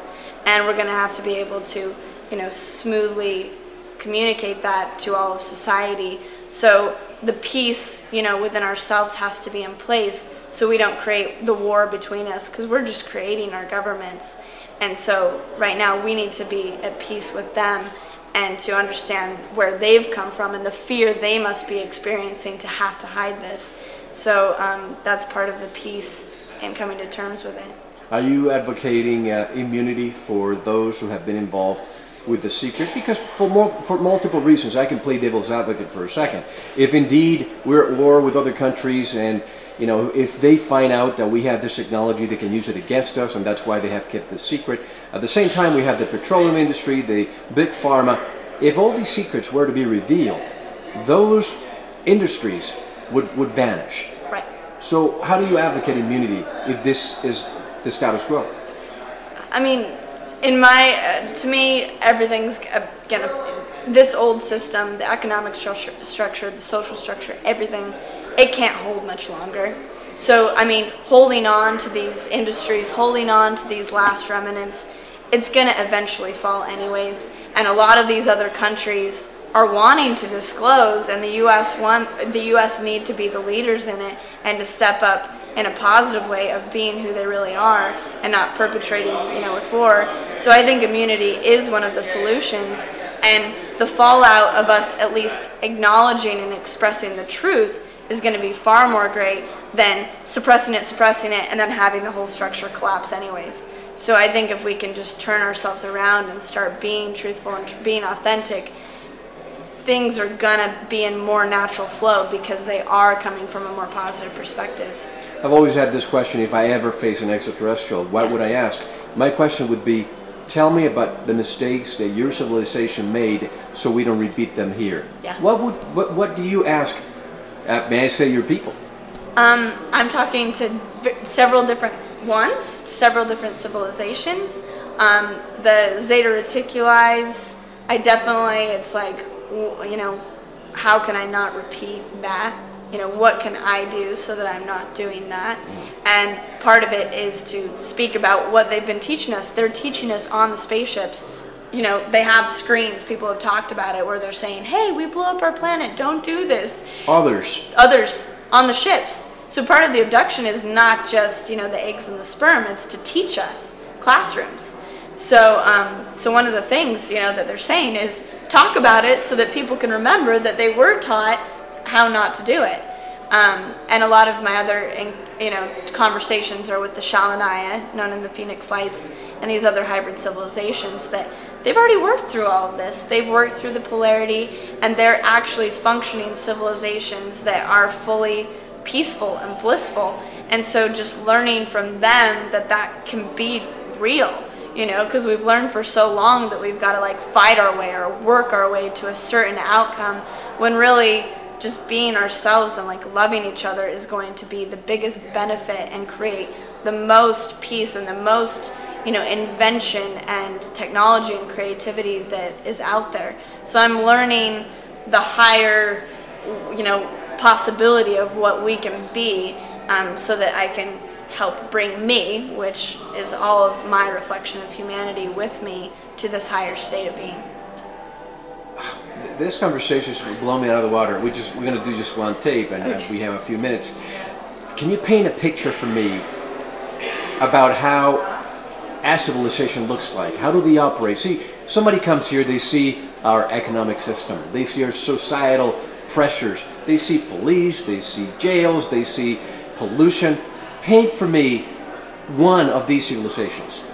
and we're going to have to be able to, you know, smoothly communicate that to all of society. So the peace, you know, within ourselves has to be in place so we don't create the war between us because we're just creating our governments. And so right now we need to be at peace with them and to understand where they've come from and the fear they must be experiencing to have to hide this. So um, that's part of the peace and coming to terms with it. Are you advocating uh, immunity for those who have been involved with the secret? Because for, mul- for multiple reasons, I can play devil's advocate for a second. If indeed we're at war with other countries and you know, if they find out that we have this technology, they can use it against us, and that's why they have kept the secret. At the same time, we have the petroleum industry, the big pharma. If all these secrets were to be revealed, those industries would, would vanish. Right. So, how do you advocate immunity if this is the status quo? I mean, in my, uh, to me, everything's uh, gonna, this old system, the economic structure, structure, the social structure, everything, it can't hold much longer. So, I mean, holding on to these industries, holding on to these last remnants, it's going to eventually fall anyways. And a lot of these other countries are wanting to disclose, and the U.S. want the U.S. need to be the leaders in it and to step up in a positive way of being who they really are and not perpetrating, you know, with war. So I think immunity is one of the solutions, and the fallout of us at least acknowledging and expressing the truth is going to be far more great than suppressing it, suppressing it, and then having the whole structure collapse anyways. So I think if we can just turn ourselves around and start being truthful and being authentic, things are going to be in more natural flow because they are coming from a more positive perspective. I've always had this question if I ever face an extraterrestrial, what would I ask? My question would be tell me about the mistakes that your civilization made so we don't repeat them here. Yeah. What would what, what do you ask uh, may I say your people? Um, I'm talking to several different ones, several different civilizations. Um, the Zeta Reticulis, I definitely, it's like, you know, how can I not repeat that? You know, what can I do so that I'm not doing that? And part of it is to speak about what they've been teaching us. They're teaching us on the spaceships you know, they have screens, people have talked about it, where they're saying, hey, we blew up our planet, don't do this. Others. Others on the ships. So part of the abduction is not just, you know, the eggs and the sperm, it's to teach us classrooms. So, um, so one of the things, you know, that they're saying is talk about it so that people can remember that they were taught how not to do it. Um, and a lot of my other, you know, conversations are with the Shalanaya, known in the Phoenix Lights, and these other hybrid civilizations that they've already worked through all of this. They've worked through the polarity, and they're actually functioning civilizations that are fully peaceful and blissful. And so just learning from them that that can be real, you know, because we've learned for so long that we've got to like fight our way or work our way to a certain outcome when really just being ourselves and like loving each other is going to be the biggest benefit and create the most peace and the most you know invention and technology and creativity that is out there. So i'm learning the higher you know possibility of what we can be um, so that i can help bring me which is all of my reflection of humanity with me to this higher state of being. This conversation is blow me out of the water. We just we're going to do just one tape and Okay. we have a few minutes. Can you paint a picture for me about how our civilization looks like. How do they operate? See, somebody comes here, they see our economic system, they see our societal pressures, they see police, they see jails, they see pollution. Paint for me one of these civilizations.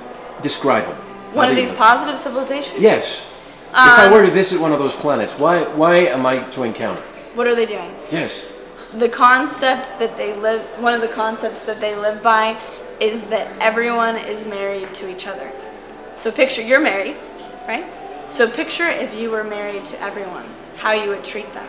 Describe them. One of these positive civilizations Yes. if I were to visit one of those planets, why why am I to encounter? what are they doing Yes. the concept that they live one of the concepts that they live by is that everyone is married to each other so picture you're married right So picture if you were married to everyone, how you would treat them.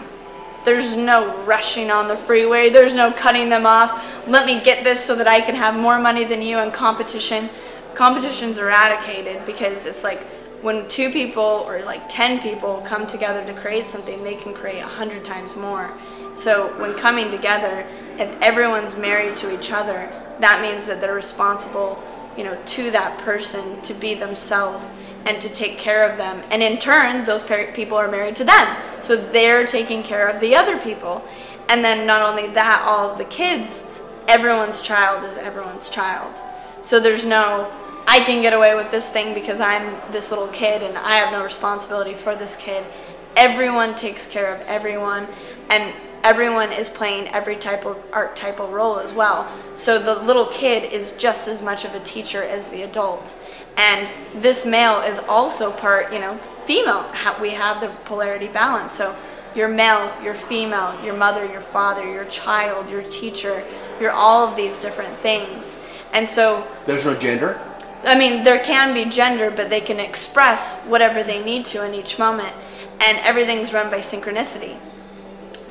There's no rushing on the freeway. There's no cutting them off. Let me get this so that I can have more money than you in competition. Competition's eradicated because it's like when two people or like 10 people come together to create something, they can create 100 times more. So when coming together, if everyone's married to each other, that means that they're responsible, you know, to that person to be themselves and to take care of them. And in turn, those people are married to them. So they're taking care of the other people. And then not only that, all of the kids, everyone's child is everyone's child. So there's no, I can get away with this thing because I'm this little kid and I have no responsibility for this kid. Everyone takes care of everyone. And everyone is playing every type of archetypal role as well. So the little kid is just as much of a teacher as the adult. And this male is also part, you know, female. We have the polarity balance. So you're male, you're female, your mother, your father, your child, your teacher, you're all of these different things. And so there's no gender? I mean, there can be gender, but they can express whatever they need to in each moment. And everything's run by synchronicity.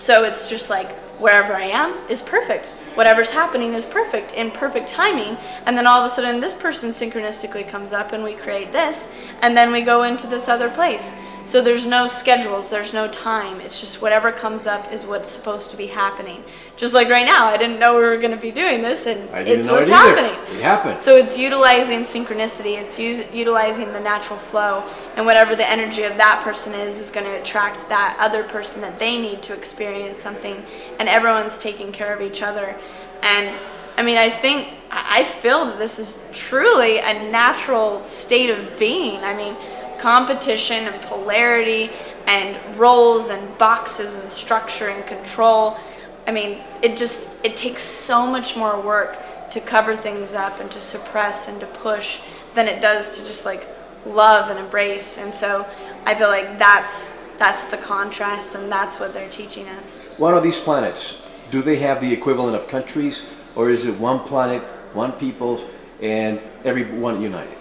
So it's just like wherever I am is perfect. Whatever's happening is perfect in perfect timing. And then all of a sudden, this person synchronistically comes up and we create this. And then we go into this other place. So there's no schedules, there's no time. It's just whatever comes up is what's supposed to be happening. Just like right now, I didn't know we were going to be doing this, and it's what's it happening. It happened. So it's utilizing synchronicity, it's utilizing the natural flow, and whatever the energy of that person is, is going to attract that other person that they need to experience something. And everyone's taking care of each other. And I mean, I think, I feel that this is truly a natural state of being. I mean, competition and polarity and roles and boxes and structure and control. I mean, it just it takes so much more work to cover things up and to suppress and to push than it does to just like love and embrace. And so I feel like that's that's the contrast and that's what they're teaching us. One of these planets, do they have the equivalent of countries or is it one planet, one peoples and everyone united?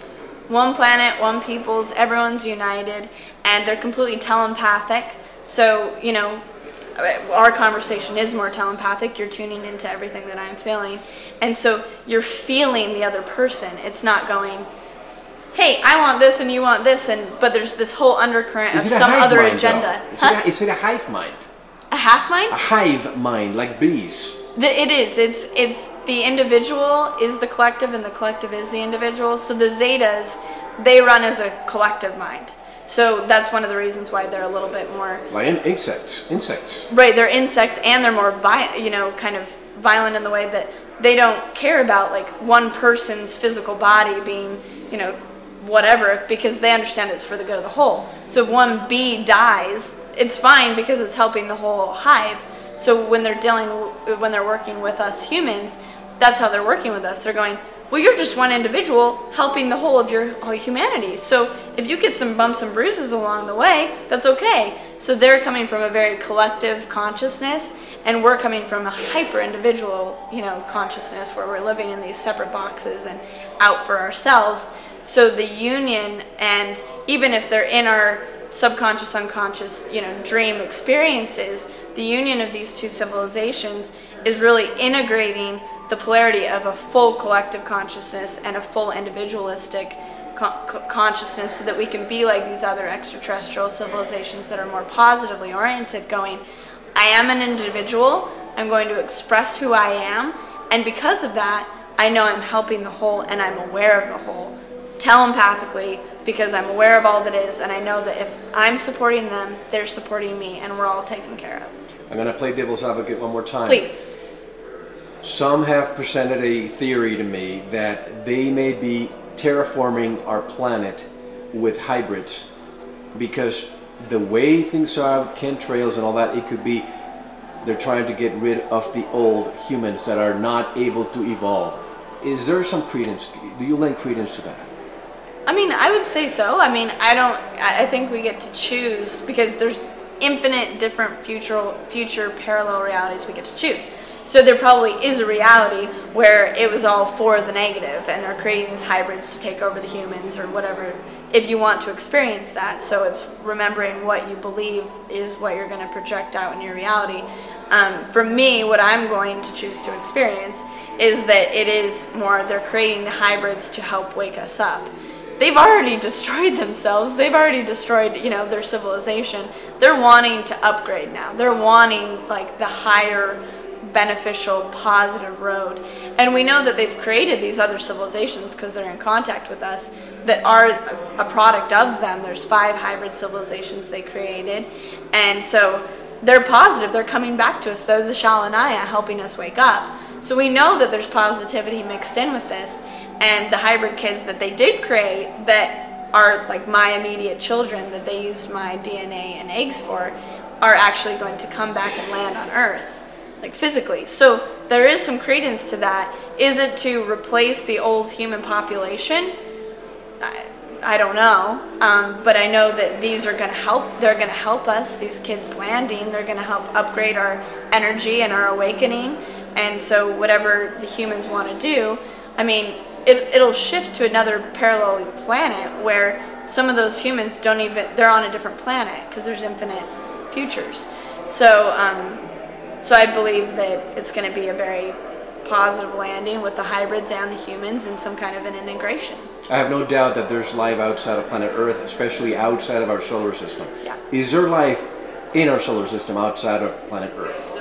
One planet, one peoples, everyone's united, and they're completely telepathic. So, you know, our conversation is more telepathic. You're tuning into everything that I'm feeling. And so you're feeling the other person. It's not going, hey, I want this and you want this, and but there's this whole undercurrent of some other mind, agenda. Is, huh? it a, is it a hive mind? A half mind? A hive mind, like bees. The, it is. It's it's the individual is the collective, and the collective is the individual. So the zetas, they run as a collective mind. So that's one of the reasons why they're a little bit more like insects. Insects. Right. They're insects, and they're more vi- you know, kind of violent in the way that they don't care about like one person's physical body being, you know, whatever, because they understand it's for the good of the whole. So if one bee dies, it's fine because it's helping the whole hive so when they're dealing, when they're working with us humans, that's how they're working with us. They're going, well, you're just one individual helping the whole of your whole humanity. So if you get some bumps and bruises along the way, that's okay. So they're coming from a very collective consciousness, and we're coming from a hyper individual, you know, consciousness where we're living in these separate boxes and out for ourselves. So the union, and even if they're in our subconscious, unconscious, you know, dream experiences, the union of these two civilizations is really integrating the polarity of a full collective consciousness and a full individualistic consciousness so that we can be like these other extraterrestrial civilizations that are more positively oriented going i am an individual. I'm going to express who i am. And because of that i know i'm helping the whole and i'm aware of the whole telepathically because I'm aware of all that is, and I know that if I'm supporting them, they're supporting me, and we're all taken care of. I'm going to play devil's advocate one more time. Please. Some have presented a theory to me that they may be terraforming our planet with hybrids because the way things are with chemtrails and all that, it could be they're trying to get rid of the old humans that are not able to evolve. Is there some credence? Do you lend credence to that? I mean, I would say so. I mean, I don't. I think we get to choose because there's infinite different future future parallel realities we get to choose. So there probably is a reality where it was all for the negative, and they're creating these hybrids to take over the humans or whatever if you want to experience that. So it's remembering what you believe is what you're going to project out in your reality. Um, for me, what I'm going to choose to experience is that it is more they're creating the hybrids to help wake us up. They've already destroyed themselves. They've already destroyed, you know, their civilization. They're wanting to upgrade now. They're wanting like the higher beneficial, positive road. And we know that they've created these other civilizations because they're in contact with us that are a product of them. There's five hybrid civilizations they created. And so they're positive. They're coming back to us. They're the Shalanaya helping us wake up. So we know that there's positivity mixed in with this. And the hybrid kids that they did create that are like my immediate children that they used my DNA and eggs for are actually going to come back and land on Earth like physically. So there is some credence to that. Is it to replace the old human population? I, I don't know, um, but I know that these are going to help. They're going to help us. These kids landing, they're going to help upgrade our energy and our awakening. And so whatever the humans want to do, I mean, it, it'll shift to another parallel planet where some of those humans don't even they're on a different planet because there's infinite futures. So um, so I believe that it's going to be a very positive landing with the hybrids and the humans and some kind of an integration. I have no doubt that there's life outside of planet Earth, especially outside of our solar system. Yeah. Is there life in our solar system outside of planet Earth?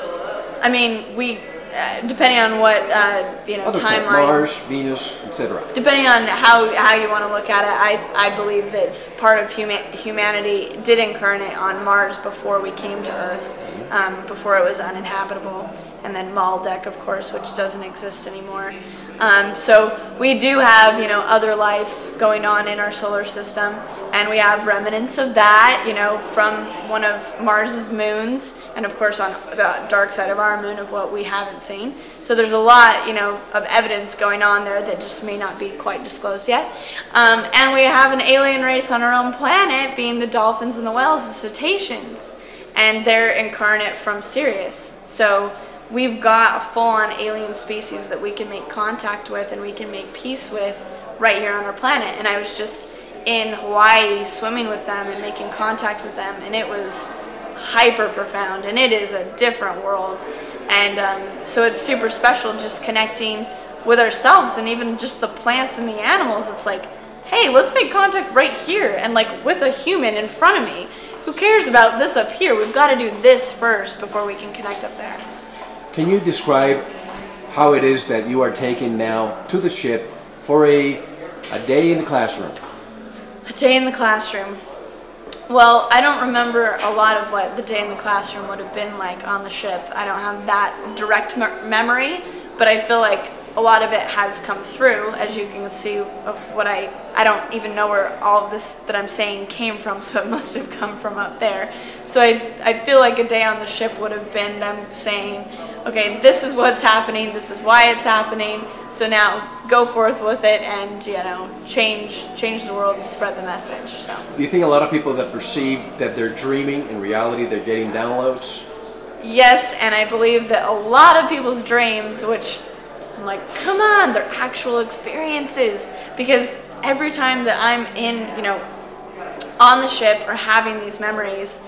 I mean, we uh, depending on what uh, you know Other timeline. Mars, Venus, etc. Depending on how, how you want to look at it, I, I believe that part of huma- humanity did incarnate on Mars before we came to Earth, um, before it was uninhabitable, and then Maldek, of course, which doesn't exist anymore. Um, so we do have, you know, other life going on in our solar system, and we have remnants of that, you know, from one of Mars's moons, and of course on the dark side of our moon of what we haven't seen. So there's a lot, you know, of evidence going on there that just may not be quite disclosed yet. Um, and we have an alien race on our own planet, being the dolphins and the whales, the cetaceans, and they're incarnate from Sirius. So we've got a full-on alien species that we can make contact with and we can make peace with right here on our planet. And I was just in Hawaii swimming with them and making contact with them, and it was hyper profound, and it is a different world. And um, so it's super special just connecting with ourselves and even just the plants and the animals. It's like, hey, let's make contact right here and like with a human in front of me. Who cares about this up here? We've got to do this first before we can connect up there. Can you describe how it is that you are taken now to the ship for a, a day in the classroom? A day in the classroom. Well, I don't remember a lot of what the day in the classroom would have been like on the ship. I don't have that direct me memory, but I feel like a lot of it has come through, as you can see of what I, I don't even know where all of this that I'm saying came from, so it must have come from up there. So I, I feel like a day on the ship would have been them saying, okay, this is what's happening, this is why it's happening, so now go forth with it and, you know, change, change the world and spread the message, so. Do you think a lot of people that perceive that they're dreaming, in reality they're getting downloads? Yes, and I believe that a lot of people's dreams, which I'm like, come on, they're actual experiences. Because every time that I'm in, you know, on the ship or having these memories,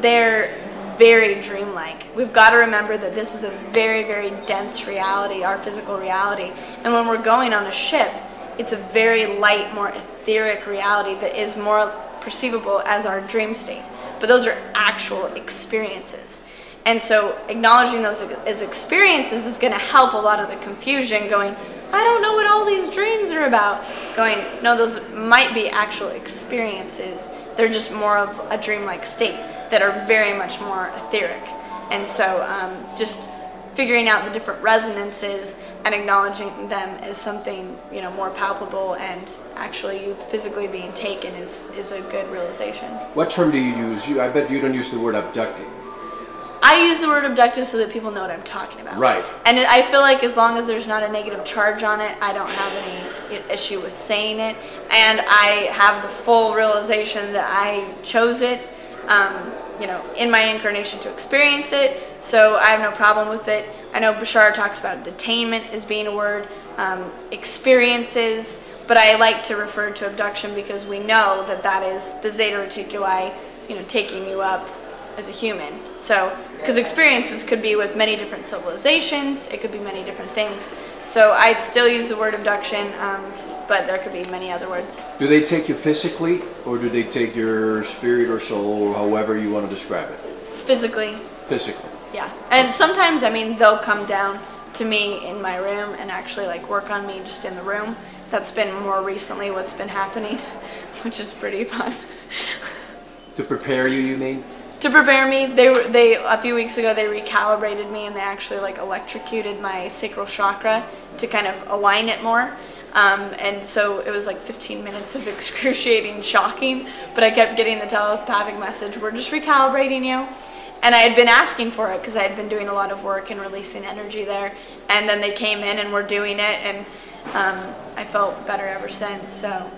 they're very dreamlike. We've got to remember that this is a very, very dense reality, our physical reality. And when we're going on a ship, it's a very light, more etheric reality that is more perceivable as our dream state. But those are actual experiences. And so acknowledging those as experiences is going to help a lot of the confusion going, I don't know what all these dreams are about. Going, no, those might be actual experiences. They're just more of a dreamlike state that are very much more etheric. And so um, just figuring out the different resonances and acknowledging them as something you know more palpable and actually you physically being taken is, is a good realization. What term do you use? You, I bet you don't use the word abducting. I use the word abducted so that people know what I'm talking about. Right. And it, I feel like as long as there's not a negative charge on it, I don't have any issue with saying it. And I have the full realization that I chose it, um, you know, in my incarnation to experience it. So I have no problem with it. I know Bashar talks about detainment as being a word, um, experiences, but I like to refer to abduction because we know that that is the Zeta Reticuli, you know, taking you up as a human. So, because experiences could be with many different civilizations, it could be many different things. So I still use the word abduction, um, but there could be many other words. Do they take you physically, or do they take your spirit or soul, or however you want to describe it? Physically, Physically. yeah. And sometimes, I mean, they'll come down to me in my room and actually like work on me just in the room. That's been more recently what's been happening, which is pretty fun. To prepare you, you mean? To prepare me. They were they a few weeks ago they recalibrated me and they actually like electrocuted my sacral chakra to kind of align it more. Um, and so it was like 15 minutes of excruciating shocking but i kept getting the telepathic message we're just recalibrating you. And i had been asking for it because i had been doing a lot of work and releasing energy there. And then they came in and were doing it and um, i felt better ever since so.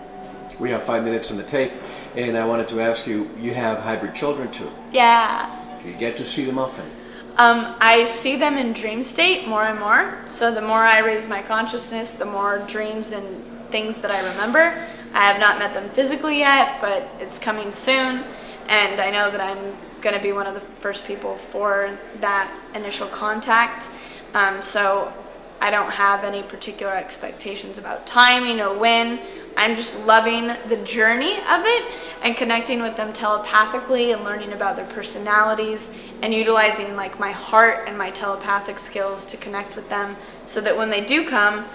We have five minutes on the tape, and I wanted to ask you you have hybrid children too. yeah Do you get to see them often? Um, I see them in dream state more and more. So the more I raise my consciousness, the more dreams and things that I remember. I have not met them physically yet, but it's coming soon. And I know that I'm going to be one of the first people for that initial contact. Um, so I don't have any particular expectations about timing or when. I'm just loving the journey of it and connecting with them telepathically and learning about their personalities and utilizing like my heart and my telepathic skills to connect with them so that when they do come,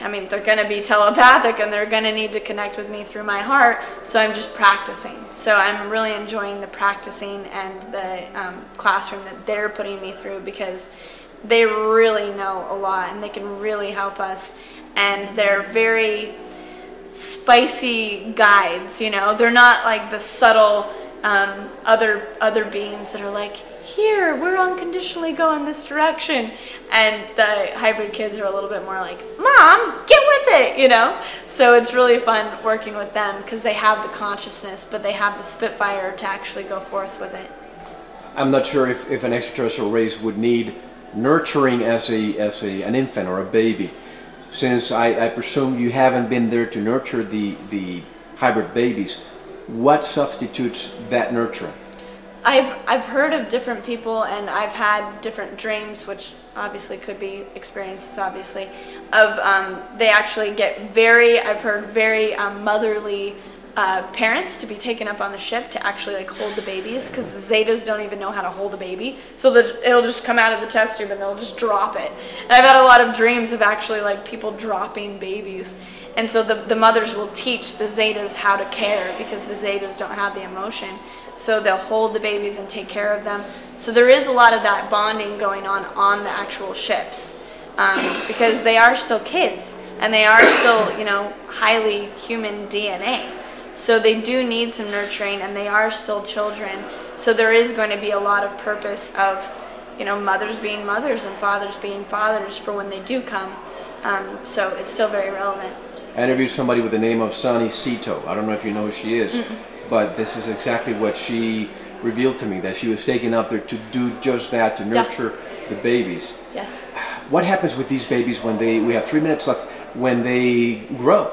I mean, they're going to be telepathic and they're going to need to connect with me through my heart. So I'm just practicing. So I'm really enjoying the practicing and the um, classroom that they're putting me through because they really know a lot and they can really help us. And they're very spicy guides, you know. They're not like the subtle um, other other beings that are like, here, we're unconditionally going this direction. And the hybrid kids are a little bit more like, Mom, get with it, you know? So it's really fun working with them because they have the consciousness, but they have the spitfire to actually go forth with it. I'm not sure if, if an extraterrestrial race would need nurturing as a as a an infant or a baby, since I, I presume you haven't been there to nurture the the hybrid babies. What substitutes that nurturing? I've I've heard of different people and I've had different dreams, which obviously could be experiences, obviously, of um, they actually get very I've heard very um, motherly uh, parents to be taken up on the ship to actually like hold the babies because the Zetas don't even know how to hold a baby, so that it'll just come out of the test tube and they'll just drop it. And I've had a lot of dreams of actually like people dropping babies. And so the, the mothers will teach the Zetas how to care because the Zetas don't have the emotion. So they'll hold the babies and take care of them. So there is a lot of that bonding going on on the actual ships um, because they are still kids and they are still, you know, highly human DNA. So they do need some nurturing and they are still children. So there is going to be a lot of purpose of, you know, mothers being mothers and fathers being fathers for when they do come. Um, so it's still very relevant. I interviewed somebody with the name of Sonny Sito. I don't know if you know who she is, but this is exactly what she revealed to me that she was taken up there to do just that to Yeah. nurture the babies. Yes. What happens with these babies when they? We have three minutes left. When they grow,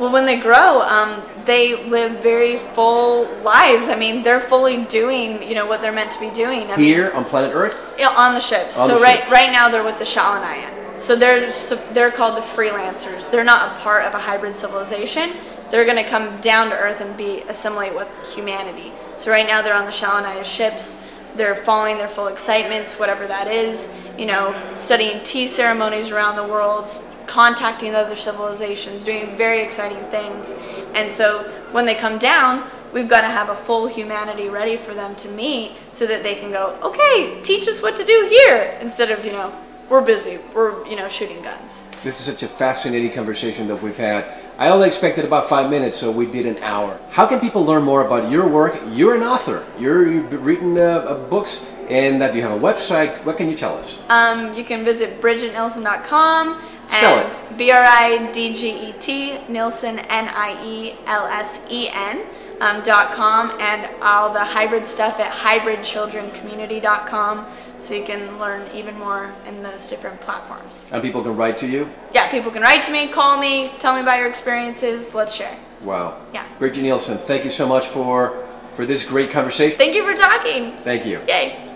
Well, when they grow, um, they live very full lives. I mean, they're fully doing, you know, what they're meant to be doing. I mean, here on planet Earth, Yeah, on the ships. On so the right ships. right now they're with the Shalanayan. So they're so they're called the freelancers. They're not a part of a hybrid civilization. They're going to come down to Earth and be assimilate with humanity. So right now they're on the Shalanayan ships. They're following their full excitements, whatever that is. You know, studying tea ceremonies around the world, contacting other civilizations, doing very exciting things. And so when they come down, we've got to have a full humanity ready for them to meet so that they can go, okay, teach us what to do here, instead of, you know, we're busy, we're, you know, shooting guns. this is such a fascinating conversation that we've had. I only expected about five minutes, so we did an hour. How can people learn more about your work? You're an author. You're, you've written uh, uh, books, and that you have a website. What can you tell us? Um, you can visit bridgetnielsen.com Spell and B R I D G E T Nielsen N I E L S E N. um, .com and all the hybrid stuff at hybridchildrencommunity.com so you can learn even more in those different platforms. And people can write to you? Yeah, people can write to me, call me, tell me about your experiences. Let's share. Wow. Yeah. Bridget Nielsen, thank you so much for, for this great conversation. Thank you for talking. Thank you. Yay.